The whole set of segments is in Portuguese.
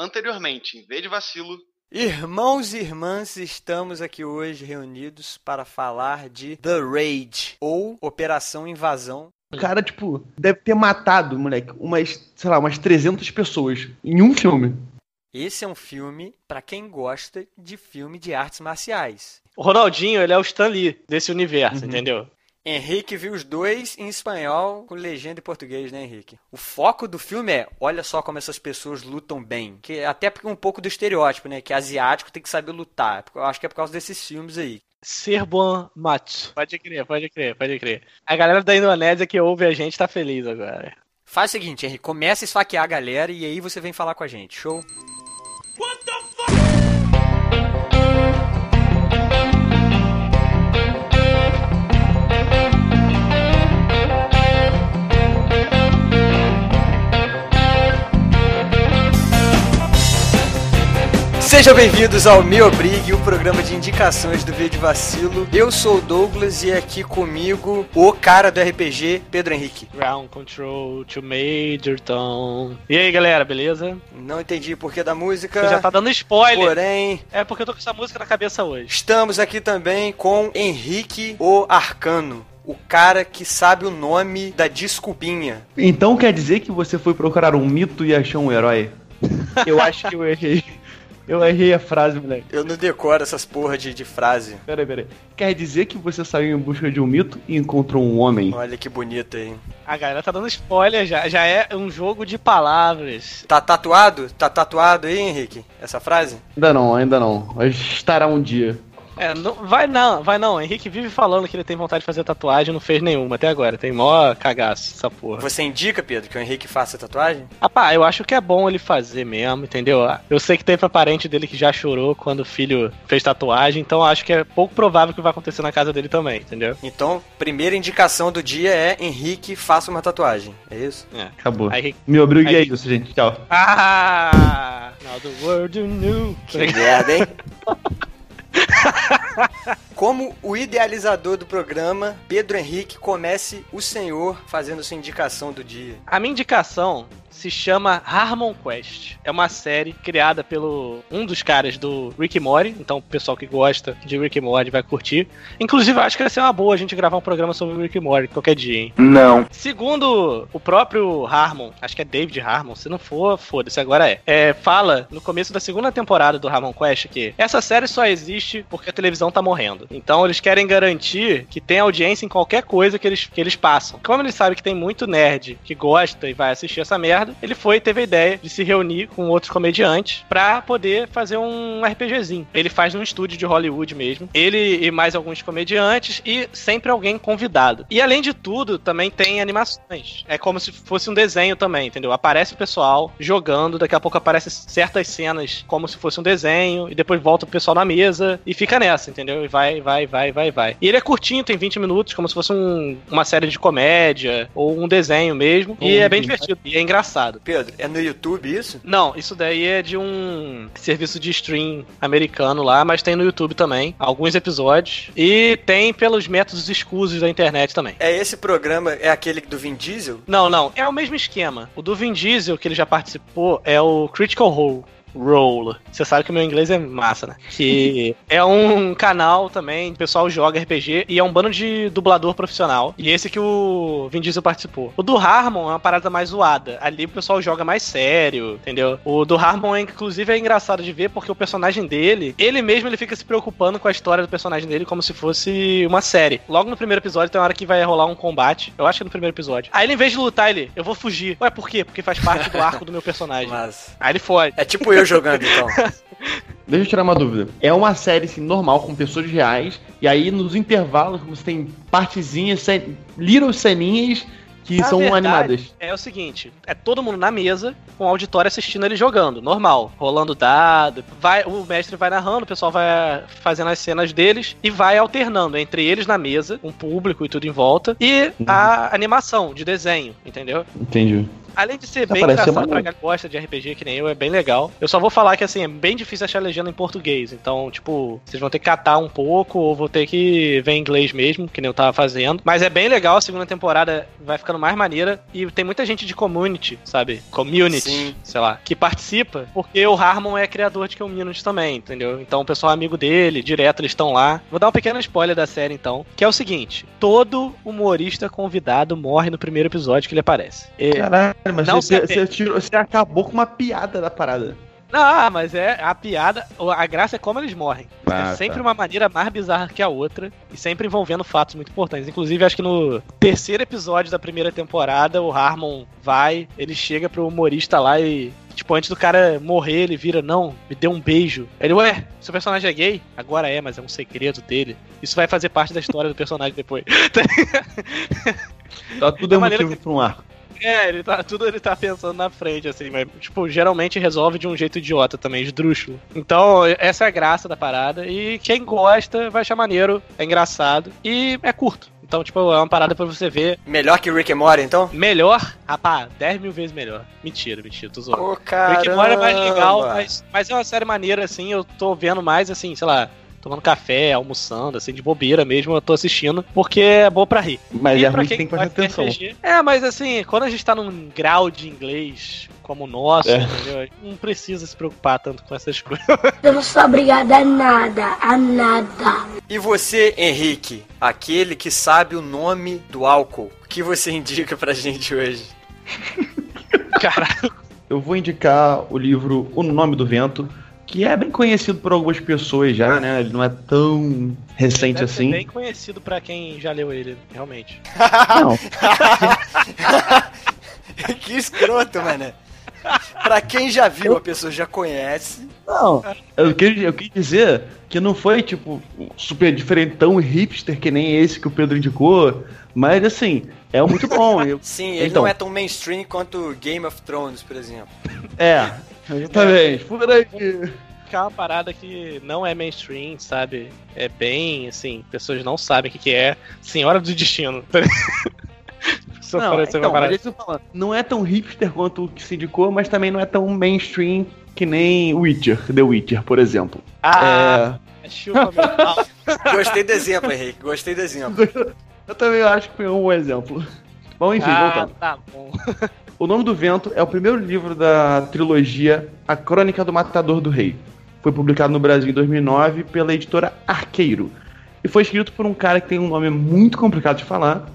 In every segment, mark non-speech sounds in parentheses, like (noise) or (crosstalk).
anteriormente, em vez de vacilo. Irmãos e irmãs, estamos aqui hoje reunidos para falar de The Raid, ou Operação Invasão. O cara, tipo, deve ter matado, moleque, umas, sei lá, umas 300 pessoas em um filme. Esse é um filme para quem gosta de filme de artes marciais. O Ronaldinho, ele é o Stan Lee desse universo, Uhum. entendeu? Henrique viu os dois em espanhol com legenda em português, né, Henrique? O foco do filme é, olha só como essas pessoas lutam bem. Que até porque um pouco do estereótipo, né, que asiático tem que saber lutar. Eu acho que é por causa desses filmes aí. Ser bom match. Pode crer, pode crer, pode crer. A galera da Indonésia que ouve a gente tá feliz agora. Faz o seguinte, Henrique, começa a esfaquear a galera e aí você vem falar com a gente. Show? Sejam bem-vindos ao Me Obrigue, o programa de indicações do Vídeo Vacilo. Eu sou o Douglas e aqui comigo o cara do RPG, Pedro Henrique. Ground control to Major Tom. E aí, galera, beleza? Não entendi o porquê da música, Você já tá dando spoiler. porém, É porque eu tô com essa música na cabeça hoje. estamos aqui também com Henrique o Arcano. O cara que sabe o nome da desculpinha. Então quer dizer que você foi procurar um mito e achou um herói? Eu acho que eu errei. Eu errei a frase, moleque. Eu não decoro essas porra de, de frase. Peraí, peraí. Quer dizer que você saiu em busca de um mito e encontrou um homem? Olha que bonito aí. A galera tá dando spoiler já. Já é um jogo de palavras. Tá tatuado? Tá tatuado aí, Henrique? Essa frase? Ainda não, ainda não. Mas estará um dia. É, não, vai não, vai não. Henrique vive falando que ele tem vontade de fazer tatuagem, não fez nenhuma até agora. Tem mó cagaço essa porra. Você indica, Pedro, que o Henrique faça tatuagem? Rapaz, eu acho que é bom ele fazer mesmo, entendeu? Eu sei que teve parente dele que já chorou quando o filho fez tatuagem, então eu acho que é pouco provável que vai acontecer na casa dele também, entendeu? Então, primeira indicação do dia é Henrique faça uma tatuagem. É isso? É. Acabou. Aí, Me obrigue Aí- a isso, gente. Tchau. Ah! Now the world you knew. Que merda, hein? (laughs) Como o idealizador do programa, Pedro Henrique, comece o senhor fazendo sua indicação do dia. A minha indicação se chama Harmon Quest. É uma série criada pelo um dos caras do Rick Morty, então o pessoal que gosta de Rick Morty vai curtir. Inclusive, eu acho que vai ser uma boa a gente gravar um programa sobre o Rick Morty qualquer dia, hein? Não. Segundo o próprio Harmon, acho que é David Harmon, se não for, foda-se, agora é. é. Fala no começo da segunda temporada do Harmon Quest que essa série só existe porque a televisão tá morrendo. Então eles querem garantir que tem audiência em qualquer coisa que eles, que eles passam. Como ele sabe que tem muito nerd que gosta e vai assistir essa merda, ele foi e teve a ideia de se reunir com outros comediantes pra poder fazer um RPGzinho. Ele faz num estúdio de Hollywood mesmo. Ele e mais alguns comediantes e sempre alguém convidado. E além de tudo, também tem animações. É como se fosse um desenho também, entendeu? Aparece o pessoal jogando, daqui a pouco aparecem certas cenas como se fosse um desenho, e depois volta o pessoal na mesa e fica nessa, entendeu? E vai, vai, vai, vai, vai. E ele é curtinho, tem 20 minutos, como se fosse um- uma série de comédia ou um desenho mesmo. E é bem entendi. divertido. E é engraçado. Pedro, é no YouTube isso? Não, isso daí é de um serviço de stream americano lá, mas tem no YouTube também, alguns episódios. E tem pelos métodos escusos da internet também. É esse programa, é aquele do Vin Diesel? Não, não, é o mesmo esquema. O do Vin Diesel, que ele já participou, é o Critical Role. Role. Você sabe que o meu inglês é massa, né? Que é um canal também, o pessoal joga RPG e é um bando de dublador profissional. E esse que o Vin Diesel participou. O do Harmon é uma parada mais zoada. Ali o pessoal joga mais sério, entendeu? O do Harmon, é, inclusive, é engraçado de ver porque o personagem dele, ele mesmo ele fica se preocupando com a história do personagem dele como se fosse uma série. Logo no primeiro episódio tem uma hora que vai rolar um combate. Eu acho que é no primeiro episódio. Aí ele, em vez de lutar, ele, eu vou fugir. Ué, por quê? Porque faz parte do arco do meu (laughs) personagem. Mas. Aí ele foge. É tipo eu jogando então. (laughs) Deixa eu tirar uma dúvida. É uma série assim, normal, com pessoas reais, e aí nos intervalos você tem partezinhas, ce- little ceninhas que Na são verdade, animadas. É o seguinte, é todo mundo na mesa, com o auditório assistindo ele jogando, normal, rolando dado, vai, o mestre vai narrando, o pessoal vai fazendo as cenas deles e vai alternando entre eles na mesa, com o público e tudo em volta, e a animação de desenho, entendeu? Entendi. Além de ser Tá bem parecendo engraçado pra quem gosta de RPG que nem eu, é bem legal. Eu só vou falar que assim, é bem difícil achar legenda em português. Então, tipo, vocês vão ter que catar um pouco ou vou ter que ver em inglês mesmo, que nem eu tava fazendo. Mas é bem legal, a segunda temporada vai ficando mais maneira. E tem muita gente de community, sabe? Community, Sim. sei lá, que participa, porque o Harmon é criador de community também, entendeu? Então o pessoal é amigo dele, direto eles estão lá. Vou dar um pequeno spoiler da série então, que é o seguinte: todo humorista convidado morre no primeiro episódio que ele aparece. E- Caralho, mas Não você, você, tirou- você acabou com uma piada da parada. Ah, mas é a piada, a graça é como eles morrem. Ah, é sempre tá. uma maneira mais bizarra que a outra e sempre envolvendo fatos muito importantes. Inclusive, acho que no terceiro episódio da primeira temporada, o Harmon vai, ele chega pro humorista lá e, tipo, antes do cara morrer, ele vira, não, me dê um beijo. Ele, ué, seu personagem é gay? Agora é, mas é um segredo dele. Isso vai fazer parte da história do personagem depois. (laughs) Tá tudo é maneira motivo pra um arco. É, ele tá, tudo ele tá pensando na frente, assim, mas, tipo, geralmente resolve de um jeito idiota também, esdrúxulo. Então, essa é a graça da parada, e quem gosta vai achar maneiro, é engraçado, e é curto. Então, tipo, é uma parada pra você ver Melhor que Rick and Morty, então? melhor, rapaz, 10 mil vezes melhor. Mentira, mentira, tô zoando. Ô, Rick and Morty é mais legal, mas, mas é uma série maneira, assim, eu tô vendo mais, assim, sei lá, tomando café, almoçando, assim, de bobeira mesmo, eu tô assistindo, porque é boa pra rir. Mas E é pra ruim que quem tem que prestar atenção. RPG, É, mas assim, quando a gente tá num grau de inglês como o nosso, É. entendeu? Não precisa se preocupar tanto com essas (laughs) coisas. Eu não sou obrigada a nada, a nada. E você, Henrique, aquele que sabe o nome do álcool, o que você (laughs) indica pra gente hoje? Caralho. Eu vou indicar o livro O Nome do Vento, que é bem conhecido por algumas pessoas já, né? Ele não é tão recente Deve ser assim. bem conhecido pra quem já leu ele, realmente. Não, (laughs) que escroto, mané. Pra quem já viu, a pessoa já conhece. não. Eu quis, eu quis dizer que não foi, tipo, super diferentão hipster que nem esse que o Pedro indicou, mas assim, é muito bom. (laughs) Eu- Sim, ele Então. não é tão mainstream quanto Game of Thrones, por exemplo. é, exatamente. Por aí. Que é uma parada que não é mainstream, sabe? É bem, assim, pessoas não sabem o que, que é. Senhora do Destino. (laughs) Só Não, então, mas é falando. não é tão hipster quanto o que se indicou, mas também não é tão mainstream que nem Witcher, The Witcher, por exemplo. Ah, é chupa mental. (laughs) Gostei do exemplo, Henrique. Gostei do exemplo. (laughs) Eu também acho que foi um bom exemplo. Bom, enfim, ah, voltando. tá bom. O Nome do Vento é o primeiro livro da trilogia A Crônica do Matador do Rei. Foi publicado no Brasil em 2009 pela editora Arqueiro. E foi escrito por um cara que tem um nome muito complicado de falar,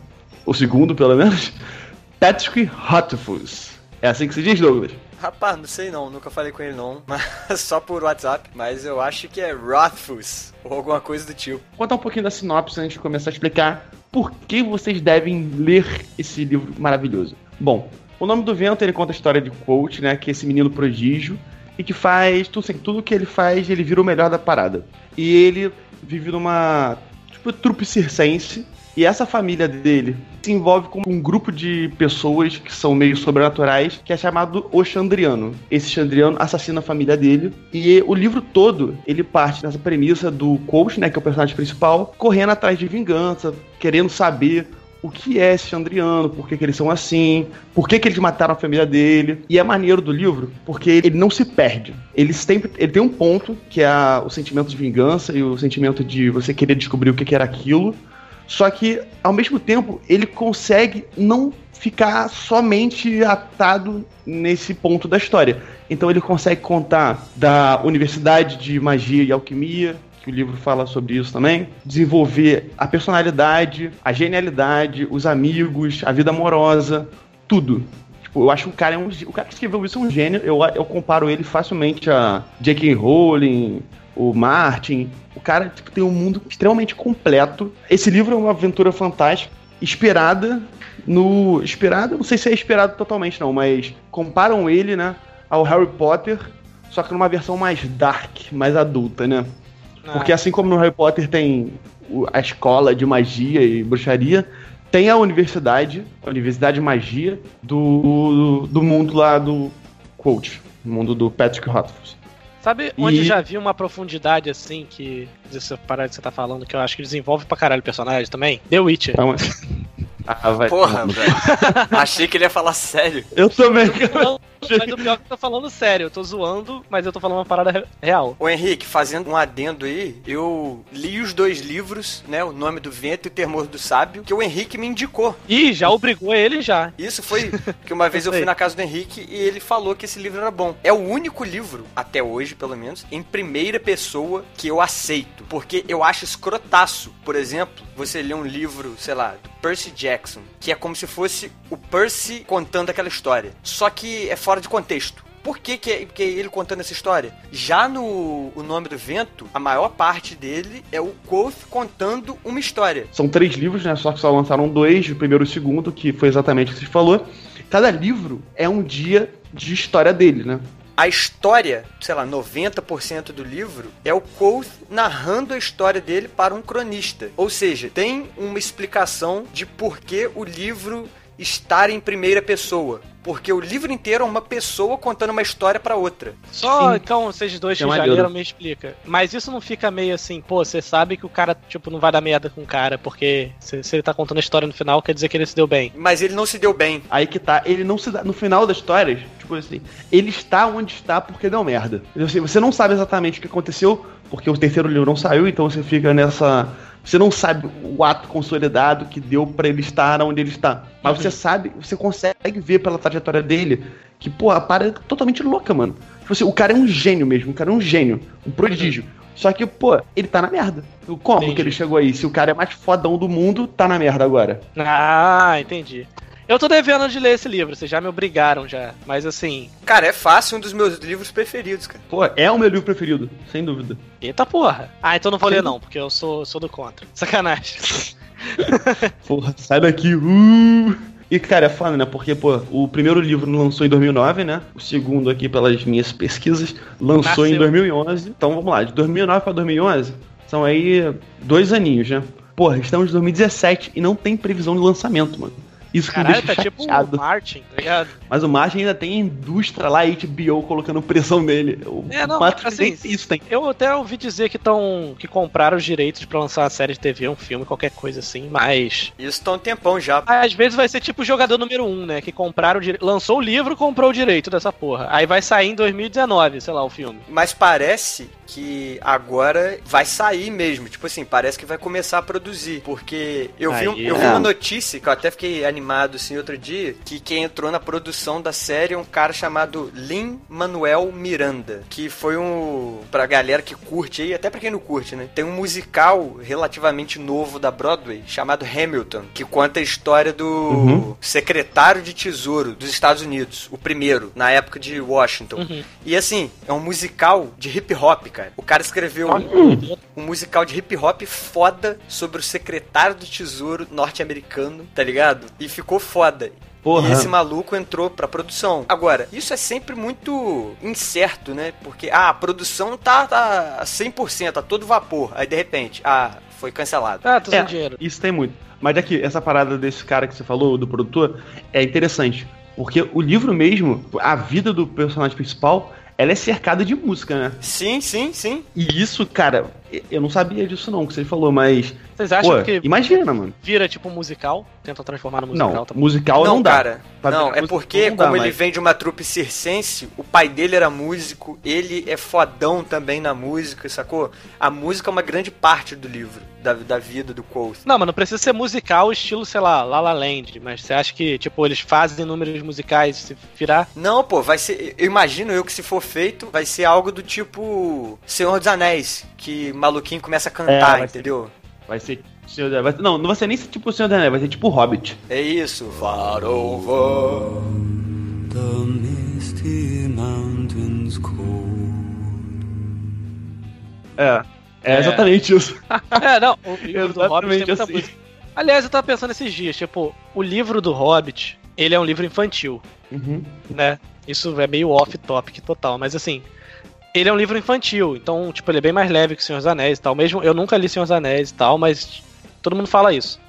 o segundo pelo menos, (laughs) Patrick Rothfuss. É assim que se diz, Douglas? Rapaz, não sei não, nunca falei com ele não, (laughs) mas só por WhatsApp. Mas eu acho que é Rothfuss, ou alguma coisa do tipo. Vou contar um pouquinho da sinopse antes de começar a explicar por que vocês devem ler esse livro maravilhoso. Bom, o nome do vento ele conta a história de Coach, né, que é esse menino prodígio e que faz tudo, assim, tudo que ele faz, ele vira o melhor da parada. E ele vive numa tipo trupe circense e essa família dele se envolve com um grupo de pessoas que são meio sobrenaturais, que é chamado O Chandriano. Esse Chandriano assassina a família dele e o livro todo ele parte dessa premissa do coach, né, que é o personagem principal, correndo atrás de vingança, querendo saber o que é esse Chandriano, por que, que eles são assim, por que, que eles mataram a família dele. E é maneiro do livro, porque ele não se perde. Ele sempre ele tem um ponto, que é o sentimento de vingança e o sentimento de você querer descobrir o que, que era aquilo. Só que, ao mesmo tempo, ele consegue não ficar somente atado nesse ponto da história. Então ele consegue contar da Universidade de Magia e Alquimia, que o livro fala sobre isso também, desenvolver a personalidade, a genialidade, os amigos, a vida amorosa, tudo. Tipo, eu acho que o cara é um, o cara que escreveu isso é um gênio. Eu, eu comparo ele facilmente a J.K. Rowling, o Martin. O cara tipo, tem um mundo extremamente completo. Esse livro é uma aventura fantástica, esperada no. Esperada, não sei se é esperado totalmente, não, mas comparam ele, né, ao Harry Potter, só que numa versão mais dark, mais adulta, né? Porque assim como no Harry Potter tem a escola de magia e bruxaria, tem a universidade, a Universidade de Magia do, do mundo lá do Quote, mundo do Patrick Rothfuss. Sabe onde E- já vi uma profundidade assim que. Essa parada que você tá falando, que eu acho que desenvolve pra caralho o personagem também? The Witcher. Então, (laughs) Ah, vai. Porra, velho. Achei que ele ia falar sério. Eu também. Não, mas o pior é que eu tô falando sério. Eu tô zoando, mas eu tô falando uma parada re- real. Ô Henrique, fazendo um adendo aí, eu li os dois livros, né? O Nome do Vento e o Temor do Sábio, que o Henrique me indicou. Ih, já obrigou ele já. Isso foi que uma vez eu fui na casa do Henrique e ele falou que esse livro era bom. É o único livro, até hoje pelo menos, em primeira pessoa que eu aceito. Porque eu acho escrotaço. Por exemplo, você lê um livro, sei lá, do Percy Jackson, que é como se fosse o Percy contando aquela história. Só que é fora de contexto. Por que, que, é, que é ele contando essa história? Já no O Nome do Vento, a maior parte dele é o Quoth contando uma história. São três livros, né? Só que só lançaram dois, o primeiro e o segundo, que foi exatamente o que você falou. Cada livro é um dia de história dele, né? A história, sei lá, 90% do livro é o Quoth narrando a história dele para um cronista. Ou seja, tem uma explicação de por que o livro estar em primeira pessoa. Porque o livro inteiro é uma pessoa contando uma história para outra. Só Sim. então vocês dois que já leram me explica. Mas isso não fica meio assim, pô, você sabe que o cara, tipo, não vai dar merda com o cara, porque se, se ele tá contando a história no final, quer dizer que ele se deu bem. Mas ele não se deu bem. Aí que tá, ele não se dá. No final da história, tipo assim, ele está onde está porque deu merda. Assim, Você não sabe exatamente o que aconteceu, porque o terceiro livro não saiu, então você fica nessa. Você não sabe o ato consolidado que deu pra ele estar onde ele está. Mas você sabe, você consegue ver pela trajetória dele que, pô, a parada é totalmente louca, mano. Tipo assim, o cara é um gênio mesmo, o cara é um gênio, um prodígio. Só que, pô, ele tá na merda. Como Entendi. que ele chegou aí? Se o cara é mais fodão do mundo, tá na merda agora. Ah, entendi. Eu tô devendo de ler esse livro, vocês já me obrigaram já. Mas assim, Cara, é fácil, um dos meus livros preferidos, cara. Pô, é o meu livro preferido, sem dúvida. eita porra. Ah, então não vou ler não, porque eu sou, sou do contra. (laughs) Sacanagem. (laughs) Porra, sai daqui. Uh! E, cara, é foda, né? Porque, pô, o primeiro livro lançou em 2009, né? O segundo aqui, pelas minhas pesquisas, lançou em Nasceu. 2011. Então, vamos lá, de 2009 pra 2011, são aí dois aninhos, né? Porra, estamos em 2017 e não tem previsão de lançamento, mano. Isso que Caralho, tá deixa tipo chateado. o Martin, tá ligado? Mas o Martin ainda tem a indústria lá, HBO, colocando pressão nele. O É, não, Matrix assim, isso tem. Eu até ouvi dizer que estão que compraram os direitos pra lançar uma série de TV, um filme, qualquer coisa assim, mas Isso tá um tempão já. às vezes vai ser tipo o jogador número um, né, que compraram o dire... lançou o livro, comprou o direito dessa porra. Aí vai sair em 2019, sei lá, o filme. Mas parece que agora vai sair mesmo. Tipo assim, parece que vai começar a produzir. Porque eu, vi, um- eu vi uma notícia que eu até fiquei animado assim outro dia. Que quem entrou na produção da série é um cara chamado Lin Manuel Miranda. Que foi um. Pra galera que curte aí, até pra quem não curte, né? Tem um musical relativamente novo da Broadway chamado Hamilton. Que conta a história do Uhum. secretário de tesouro dos Estados Unidos. O primeiro, na época de Washington. Uhum. E assim, é um musical de hip hop, cara. O cara escreveu Ah, um, um musical de hip hop foda sobre o secretário do tesouro norte-americano, tá ligado? E ficou foda. Porra. E esse maluco entrou pra produção. Agora, isso é sempre muito incerto, né? Porque ah, a produção tá, tá 100%, tá todo vapor. Aí de repente, ah, foi cancelado. Ah, tô sem É, dinheiro. Isso tem muito. Mas aqui, essa parada desse cara que você falou, do produtor, é interessante. Porque o livro mesmo, a vida do personagem principal, ela é cercada de música, né? Sim, sim, sim. E isso, cara, eu não sabia disso não, que você falou, mas. Vocês acham Pô, que imagina, mano. vira tipo musical? Tenta transformar no musical? Não, tá? musical não, dá. cara. Pra não, é porque, não dá, como ele mas- vem de uma trupe circense, o pai dele era músico, ele é fodão também na música, sacou? A música é uma grande parte do livro, da, da vida do Colt. Não, mas não precisa ser musical estilo, sei lá, La La Land. Mas você acha que, tipo, eles fazem números musicais se virar? Não, pô, vai ser. Eu imagino eu que se for feito, vai ser algo do tipo Senhor dos Anéis, que maluquinho começa a É, cantar, vai ser- entendeu? Vai ser. Senhor da- vai- não, não vai ser nem tipo o Senhor da Neve, vai ser tipo o Hobbit. É isso. Far over. The misty mountains cold. É. É, É. exatamente isso. (laughs) é, não, o livro do Hobbit tem muita assim. música. Aliás, eu tava pensando esses dias, tipo, o livro do Hobbit, ele é um livro infantil, Uhum. né? Isso é meio off-topic total, mas assim, ele é um livro infantil, então, tipo, ele é bem mais leve que Senhor dos Anéis e tal. Mesmo eu nunca li Senhor dos Anéis e tal, mas todo mundo fala isso.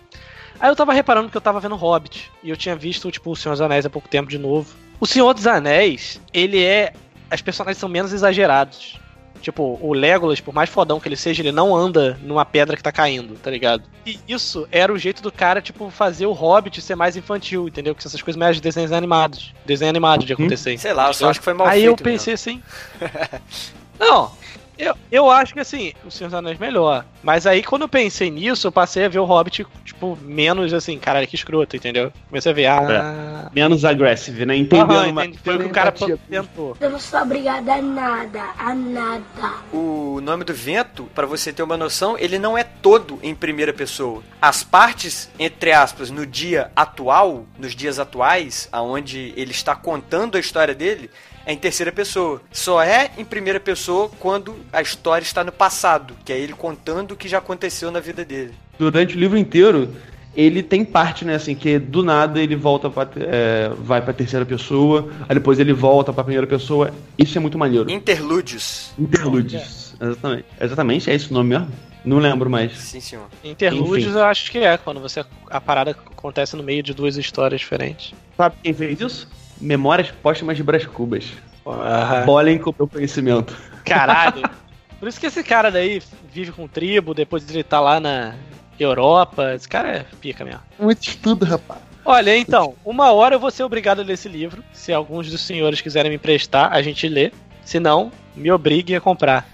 Aí eu tava reparando que eu tava vendo Hobbit, e eu tinha visto, tipo, o Senhor dos Anéis há pouco tempo de novo. O Senhor dos Anéis, ele é. As personagens são menos exagerados. Tipo, o Legolas, por mais fodão que ele seja, ele não anda numa pedra que tá caindo, tá ligado? E isso era o jeito do cara, tipo, fazer o Hobbit ser mais infantil, entendeu? Que essas coisas mais de desenhos animados. Desenho animado de acontecer. Sei lá, eu só acho que foi mal Aí feito eu pensei assim. (laughs) não, eu, eu acho que assim, o Senhor dos Anéis melhor. Mas aí quando eu pensei nisso, eu passei a ver o Hobbit, tipo, menos assim, caralho, que escroto, entendeu? Comecei a ver, ah. Menos aggressive, né? Entendendo Aham, uma- entendi. Foi o que o cara tentou. Eu não sou obrigada a nada, a nada. O nome do vento, pra você ter uma noção, ele não é todo em primeira pessoa. As partes, entre aspas, no dia atual, nos dias atuais, aonde ele está contando a história dele, é em terceira pessoa. Só é em primeira pessoa quando a história está no passado, que é ele contando o que já aconteceu na vida dele. Durante o livro inteiro, ele tem parte, né, assim, que do nada ele volta pra, é, vai pra terceira pessoa, aí depois ele volta pra primeira pessoa. Isso é muito maneiro. Interlúdios. Interludes. Exatamente. Exatamente, é esse o nome mesmo? Não lembro mais. Sim, senhor. Interlúdios Enfim. eu acho que é, quando você a parada acontece no meio de duas histórias diferentes. Sabe quem fez isso? Memórias Póstumas de Brás Cubas. Ah, Bolem com o meu conhecimento. caralho. (laughs) Por isso que esse cara daí vive com tribo, depois ele tá lá na Europa. Esse cara é pica mesmo. Muito estudo, rapaz. Olha, então, uma hora eu vou ser obrigado a ler esse livro. Se alguns dos senhores quiserem me emprestar, a gente lê. Se não, me obrigue a comprar.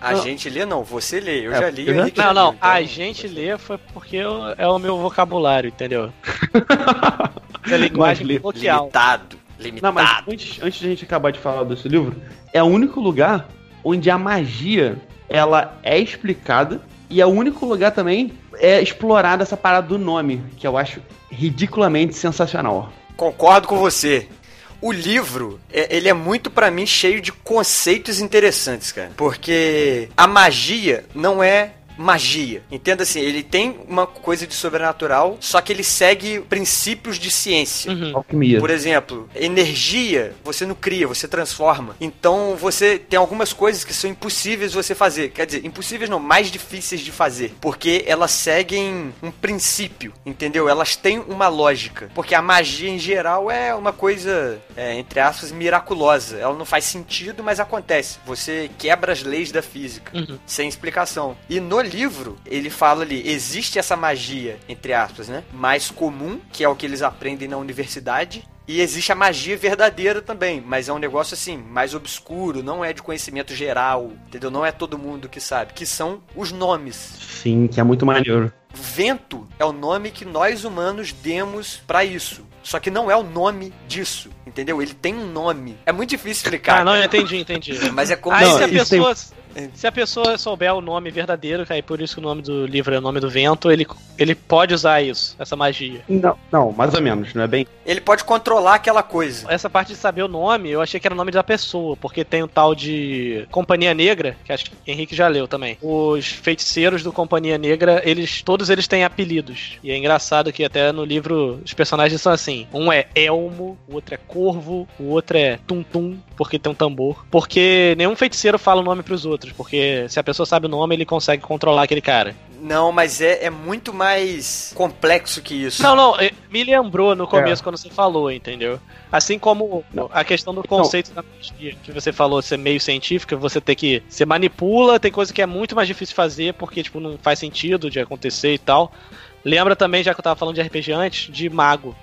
A Não. gente lê, não, você lê. Eu É, já li. eu Henrique já Não, não, leu, então a gente você- lê foi porque eu- é o meu vocabulário, entendeu? (laughs) É linguagem lê- coloquial. Limitado. Não, Limitado. mas antes, antes de a gente acabar de falar desse livro, é o único lugar onde a magia ela é explicada e é o único lugar também é explorada essa parada do nome, que eu acho ridiculamente sensacional. Concordo com você. O livro, é- ele é muito pra mim cheio de conceitos interessantes, cara. Porque a magia não é magia. Entenda assim, ele tem uma coisa de sobrenatural, só que ele segue princípios de ciência. Uhum. Alquimia. Por exemplo, energia você não cria, você transforma. Então você tem algumas coisas que são impossíveis você fazer. Quer dizer, impossíveis não, mais difíceis de fazer. Porque elas seguem um princípio, entendeu? Elas têm uma lógica. Porque a magia em geral é uma coisa, é, entre aspas, miraculosa. Ela não faz sentido, mas acontece. Você quebra as leis da física Uhum. sem explicação. E no livro, ele fala ali, existe essa magia, entre aspas, né? Mais comum, que é o que eles aprendem na universidade. E existe a magia verdadeira também, mas é um negócio assim, mais obscuro, não é de conhecimento geral, entendeu? Não é todo mundo que sabe, que são os nomes. Sim, que é muito maneiro. Vento é o nome que nós humanos demos pra isso. Só que não é o nome disso, entendeu? Ele tem um nome. É muito difícil explicar. Ah, não, entendi, entendi. Mas é como Aí Não, se a isso tem- pessoa. Se a pessoa souber o nome verdadeiro, que aí por isso que o nome do livro é o nome do vento, ele, ele pode usar isso, essa magia. Não, não, mais ou menos, não é bem? ele pode controlar aquela coisa. Essa parte de saber o nome, eu achei que era o nome da pessoa, porque tem o tal de Companhia Negra, que acho que Henrique já leu também. Os feiticeiros do Companhia Negra, eles todos eles têm apelidos. E é engraçado que até no livro os personagens são assim: um é Elmo, o outro é Corvo, o outro é Tum Tum, porque tem um tambor. Porque nenhum feiticeiro fala o nome pros outros, porque se a pessoa sabe o nome, ele consegue controlar aquele cara. Não, mas é, é muito mais complexo que isso. Não, não, eh, me lembrou no começo quando você falou, entendeu? Assim como Não. a questão do conceito da magia que você falou ser meio científica, você ter que. Você manipula, tem coisa que é muito mais difícil de fazer porque, tipo, não faz sentido de acontecer e tal. Lembra também, já que eu tava falando de RPG antes, de mago.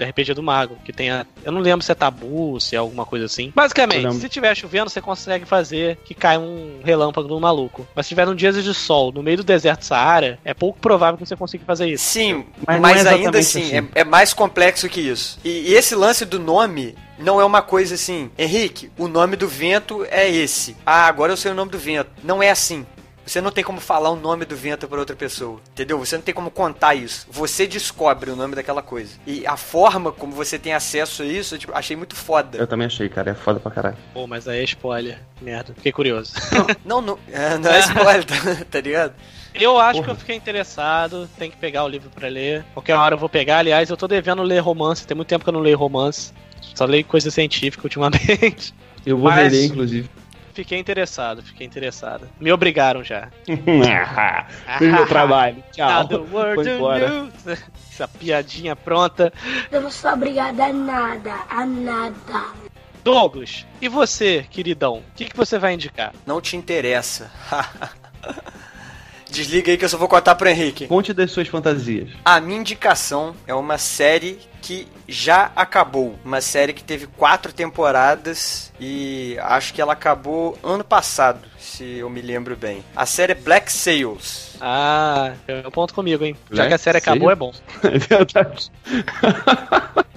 De RPG do mago, que tem a. Eu não lembro se é tabu, se é alguma coisa assim. Basicamente, se tiver chovendo, você consegue fazer que cai um relâmpago no maluco. Mas se tiver um dia de sol no meio do deserto Saara, é pouco provável que você consiga fazer isso. Sim, Mas mas, não é ainda assim, assim. É, é mais complexo que isso. E, e esse lance do nome não é uma coisa assim, Henrique, o nome do vento é esse. Ah, agora eu sei o nome do vento. Não é assim. Você não tem como falar o nome do vento para outra pessoa, entendeu? Você não tem como contar isso. Você descobre o nome daquela coisa. E a forma como você tem acesso a isso, eu tipo, achei muito foda. Eu também achei, cara, é foda pra caralho. Pô, mas aí é spoiler. Merda, fiquei curioso. Não, não, é, não é (laughs) spoiler, tá, tá ligado? Eu acho Porra. que eu fiquei interessado, tem que pegar o livro pra ler. Qualquer hora eu vou pegar. Aliás, eu tô devendo ler romance, tem muito tempo que eu não leio romance. Só leio coisa científica ultimamente. Eu vou Mas- reler, inclusive. Fiquei interessado, fiquei interessado. Me obrigaram já. (laughs) Fiz meu trabalho. (laughs) Tchau. You embora. (laughs) Essa piadinha pronta. Eu não sou obrigada a nada, a nada. Douglas, e você, queridão? O que, que você vai indicar? Não te interessa. Desliga aí que eu só vou contar pro Henrique. Conte das suas fantasias. A minha indicação é uma série que já acabou. Uma série que teve quatro temporadas e acho que ela acabou ano passado, se eu me lembro bem. A série é Black Sails. Ah, é um ponto comigo, hein? Já Black que a série acabou, Sail? é bom. (laughs) É verdade.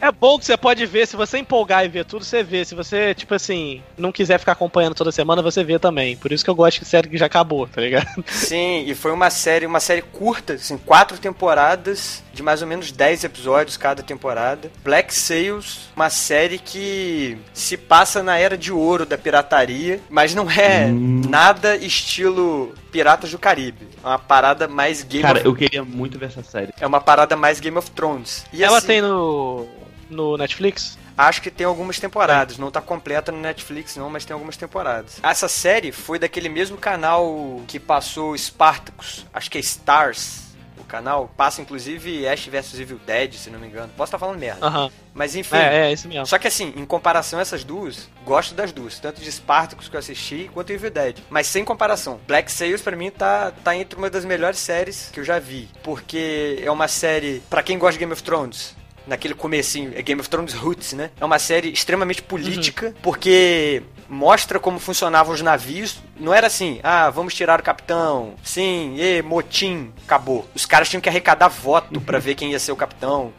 É bom que você pode ver, se você empolgar e ver tudo, você vê. Se você, tipo assim, não quiser ficar acompanhando toda semana, você vê também. Por isso que eu gosto de série que já acabou, tá ligado? Sim, e foi uma série, uma série curta, assim, quatro temporadas de mais ou menos 10 episódios cada temporada. Black Sails, uma série que se passa na era de ouro da pirataria, mas não é Hum. nada estilo Piratas do Caribe. É uma parada mais Game Cara, of... eu queria muito ver essa série. É uma parada mais Game of Thrones. E Ela assim, tem no, no Netflix? Acho que tem algumas temporadas. Não tá completa no Netflix, não, mas tem algumas temporadas. Essa série foi daquele mesmo canal que passou Spartacus. Acho que é Stars. Canal passa inclusive Ash vs Evil Dead, se não me engano. Posso estar falando merda. Mas enfim. É, é, isso mesmo. Só que assim, em comparação a essas duas, gosto das duas. Tanto de Spartacus que eu assisti, quanto Evil Dead. Mas sem comparação. Black Sails pra mim tá, tá entre uma das melhores séries que eu já vi. Porque é uma série, pra quem gosta de Game of Thrones, naquele comecinho, é Game of Thrones Roots, né? É uma série extremamente política, porque mostra como funcionavam os navios. Não era assim, ah, vamos tirar o capitão, sim, e motim, acabou. Os caras tinham que arrecadar voto pra ver quem ia ser o capitão.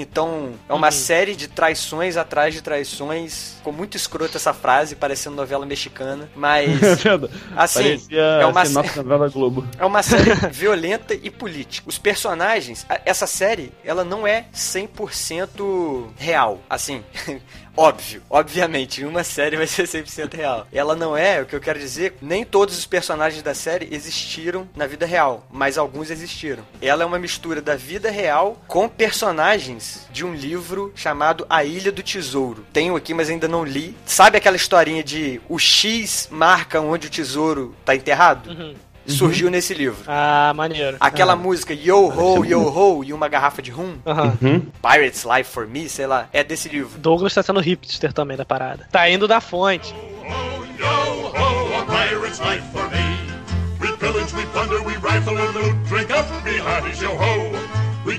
Então, é uma Uhum. série de traições atrás de traições. Ficou muito escroto essa frase, parecendo novela mexicana. Mas, (laughs) assim, Parecia é uma, da novela Globo. (laughs) é uma série (laughs) violenta e política. Os personagens, essa série, ela não é 100% real. Assim, óbvio, obviamente, uma série vai ser 100% real. Ela não é, o que eu quero dizer, nem todos os personagens da série existiram na vida real, mas alguns existiram. Ela é uma mistura da vida real com personagens de um livro chamado A Ilha do Tesouro. Tenho aqui, mas ainda não li. Sabe aquela historinha de o X marca onde o tesouro tá enterrado? Uhum. surgiu nesse livro. Ah, maneiro. Aquela Ah. música Yo Ho, Yo Ho e uma garrafa de rum. Uhum. Pirates Life for Me, sei lá, é desse livro. Douglas tá sendo hipster também da parada. Tá indo da fonte. Oh, yo ho, a pirate's life for me. We pillage, we plunder, we rifle and loot. Drink up, me hearties, yo ho.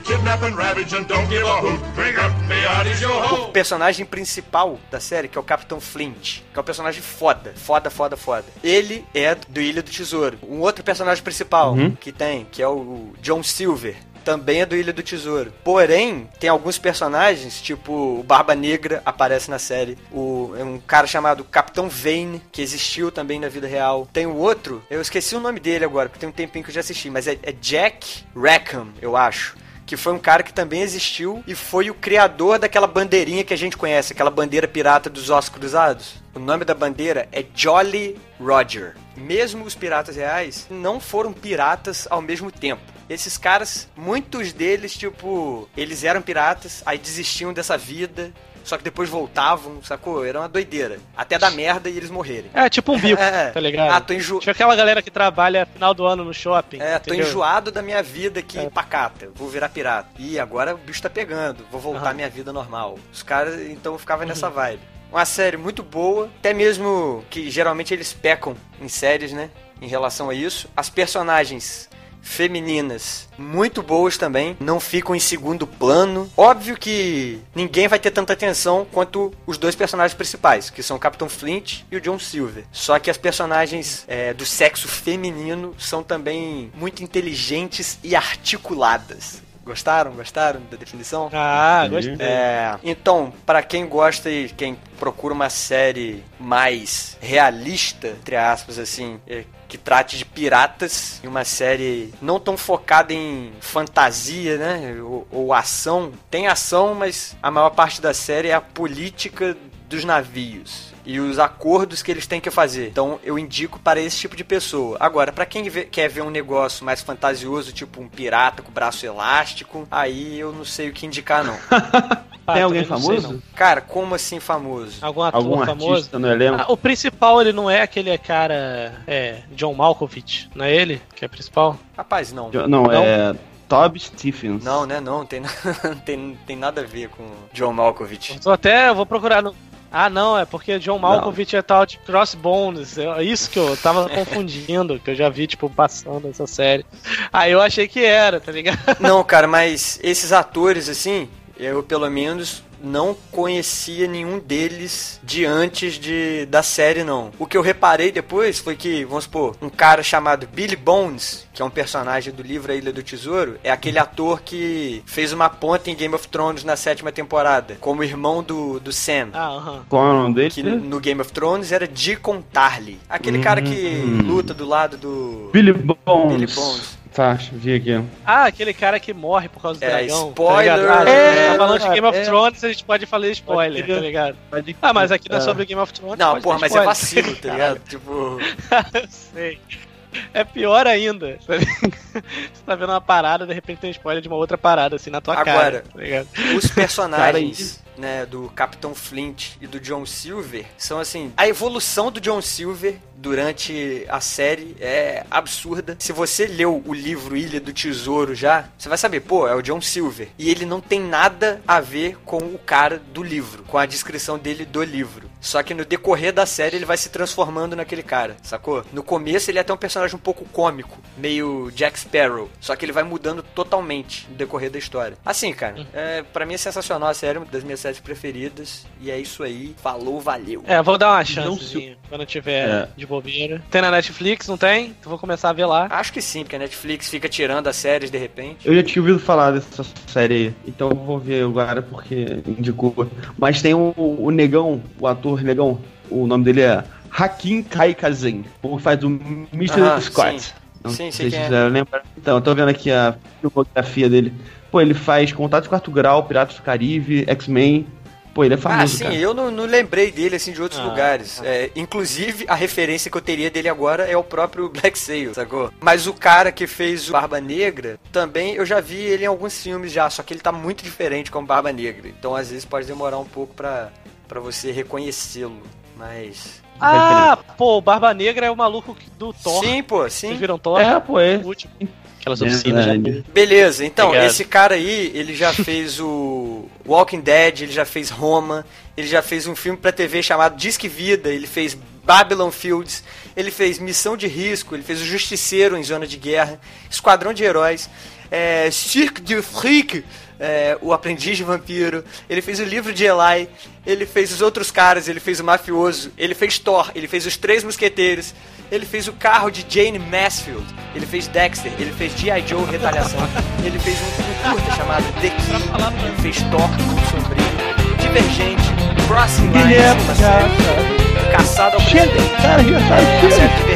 We kidnap and ravage and don't give a hoot. Drink up, me hearties, yo O personagem principal da série, que é o Capitão Flint, que é um personagem foda, foda, foda, foda. Ele é do Ilha do Tesouro. Um outro personagem principal que tem, que é o John Silver, também é do Ilha do Tesouro. Porém, tem alguns personagens, tipo o Barba Negra aparece na série, o é um cara chamado Capitão Vane, que existiu também na vida real. Tem o outro, eu esqueci o nome dele agora, porque tem um tempinho que eu já assisti, mas é, é Jack Rackham, eu acho que foi um cara que também existiu e foi o criador daquela bandeirinha que a gente conhece, aquela bandeira pirata dos ossos cruzados. O nome da bandeira é Jolly Roger. Mesmo os piratas reais não foram piratas ao mesmo tempo. Esses caras, muitos deles, tipo, eles eram piratas, aí desistiam dessa vida, só que depois voltavam, sacou? Era uma doideira. Até dar merda e eles morrerem. É tipo um bico, (laughs) É. tá ligado? Ah, tô enjo... Tipo aquela galera que trabalha final do ano no shopping. É, tô entendeu? enjoado da minha vida aqui É. pacata. Vou virar pirata. Ih, agora o bicho tá pegando. Vou voltar à. Uhum. minha vida normal. Os caras, então, eu ficava nessa vibe. Uma série muito boa, até mesmo que geralmente eles pecam em séries, né? Em relação a isso. As personagens femininas muito boas também, não ficam em segundo plano. Óbvio que ninguém vai ter tanta atenção quanto os dois personagens principais, que são o Capitão Flint e o John Silver. Só que as personagens é, do sexo feminino são também muito inteligentes e articuladas. Gostaram? Gostaram da definição? Ah, gostei. É, então, pra quem gosta e quem procura uma série mais realista, entre aspas, assim, é, que trate de piratas, uma série não tão focada em fantasia, né, ou, ou ação. Tem ação, mas a maior parte da série é a política dos navios e os acordos que eles têm que fazer. Então eu indico para esse tipo de pessoa. Agora, para quem vê- quer ver um negócio mais fantasioso, tipo um pirata com braço elástico, aí eu não sei o que indicar não. (laughs) Ah, Tem alguém não sei, famoso? Cara, como assim famoso? não. Algum ator Algum famoso? artista no elenco? Ah, o principal, ele não é aquele cara. É. John Malkovich, não é ele que é principal? Rapaz, não. Não, é Toby Stephens. Não, né? Não, tem, (laughs) tem, tem nada a ver com John Malkovich. Eu tô até. Eu vou procurar no. Ah, não, é porque John Malkovich é tal de Crossbones. É isso que eu tava (laughs) confundindo, que eu já vi, tipo, passando essa série. Aí eu achei que era, tá ligado? Não, cara, mas esses atores, assim, eu pelo menos não conhecia nenhum deles de antes de, da série, não. O que eu reparei depois foi que, vamos supor, um cara chamado Billy Bones, que é um personagem do livro A Ilha do Tesouro, é aquele ator que fez uma ponta em Game of Thrones na sétima temporada, como irmão do, do Sam. Ah, aham. Qual é o nome dele? Que no Game of Thrones era Deacon Tarly. Aquele cara que luta do lado do Billy Bones. Billy Bones. Tá, ver aqui. Ah, aquele cara que morre por causa do É, dragão. spoiler. Tá ligado? ah, É, tá falando de Game of é. Thrones, a gente pode falar spoiler, Pode tá ligado? Pode- Ah, mas aqui não é É. sobre Game of Thrones. Não, porra, mas é spoiler. vacilo, tá ligado? (laughs) Tipo, Eu sei. É pior ainda. tá ligado? Você tá vendo uma parada, de repente tem spoiler de uma outra parada, assim, na tua Agora, cara. Tá ligado? os (laughs) personagens, né, do Capitão Flint e do John Silver são assim, a evolução do John Silver durante a série é absurda. Se você leu o livro Ilha do Tesouro já, você vai saber, pô, é o John Silver. E ele não tem nada a ver com o cara do livro, com a descrição dele do livro. Só que no decorrer da série ele vai se transformando naquele cara, sacou? No começo ele é até um personagem um pouco cômico, meio Jack Sparrow. Só que ele vai mudando totalmente no decorrer da história. Assim, cara, é, pra mim é sensacional a série, uma das minhas séries preferidas. E é isso aí. Falou, valeu. É, vou dar uma chance quando eu tiver É. de bobeira. Tem na Netflix, não tem? Então vou começar a ver lá. Acho que sim, porque a Netflix fica tirando as séries de repente. Eu já tinha ouvido falar dessa série aí, então eu vou ver agora porque indicou. Mas tem o, o negão, o ator negão, o nome dele é Hakim Kaikazen, o faz o Mr. Aham, Scott. sim. Não Sim, sei se é. Então, eu tô vendo aqui a filmografia dele. Pô, ele faz Contato de Quarto Grau, Piratas do Caribe, X-Men. Pô, ele é Ah, famoso, sim, cara. eu não, não lembrei dele assim de outros Ah, lugares. É, inclusive, a referência que eu teria dele agora é o próprio Black Sail, sacou? Mas o cara que fez o Barba Negra, também eu já vi ele em alguns filmes já, só que ele tá muito diferente como Barba Negra. Então, às vezes, pode demorar um pouco pra, pra você reconhecê-lo. Mas. Ah, pô, o Barba Negra é o maluco do Thor. Sim, pô, Vocês sim. viram Thor? É, pô, é. O último. Aquelas oficinas Verdade. já. Beleza, então, Obrigado. esse cara aí, ele já fez o Walking Dead, ele já fez Roma, ele já fez um filme pra TV chamado Disque Vida, ele fez Babylon Fields, ele fez Missão de Risco, ele fez O Justiceiro em Zona de Guerra, Esquadrão de Heróis, é, Cirque du Freak, é, O Aprendiz de Vampiro, ele fez o livro de Eli, ele fez os outros caras, ele fez o Mafioso, ele fez Thor, ele fez os Três Mosqueteiros, ele fez o carro de Jane Mansfield, ele fez Dexter, ele fez G.I. Joe Retaliação, ele fez um, um curta chamado The Key, ele fez Thor, sombrio, Divergente, Crossing Lines, Caçado ao Chega, cara, já sabe, é, a chega.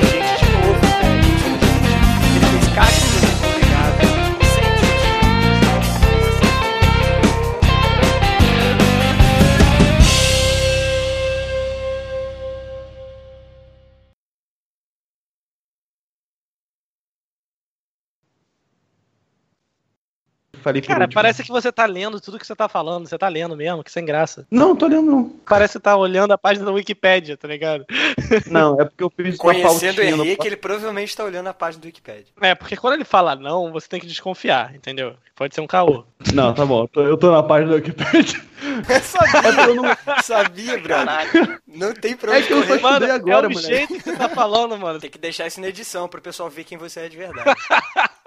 Falei por Cara, último. parece que você tá lendo tudo que você tá falando. Você tá lendo mesmo, que sem graça. Não, tô lendo não. Parece que tá olhando a página da Wikipédia, tá ligado? (laughs) Não, é porque eu fiz uma Conhecendo o pautinha no- Henrique, ele provavelmente está olhando a página do Wikipedia. É, porque quando ele fala não, você tem que desconfiar, entendeu? Pode ser um caô. Não, tá bom. Eu tô, eu tô na página do Wikipedia. (laughs) Sabia, eu não- sabia, brother. Não tem pra É que eu só Mano, agora, é o moleque. jeito que você tá falando, mano. Tem que deixar isso na edição pro pessoal ver quem você é de verdade. (laughs)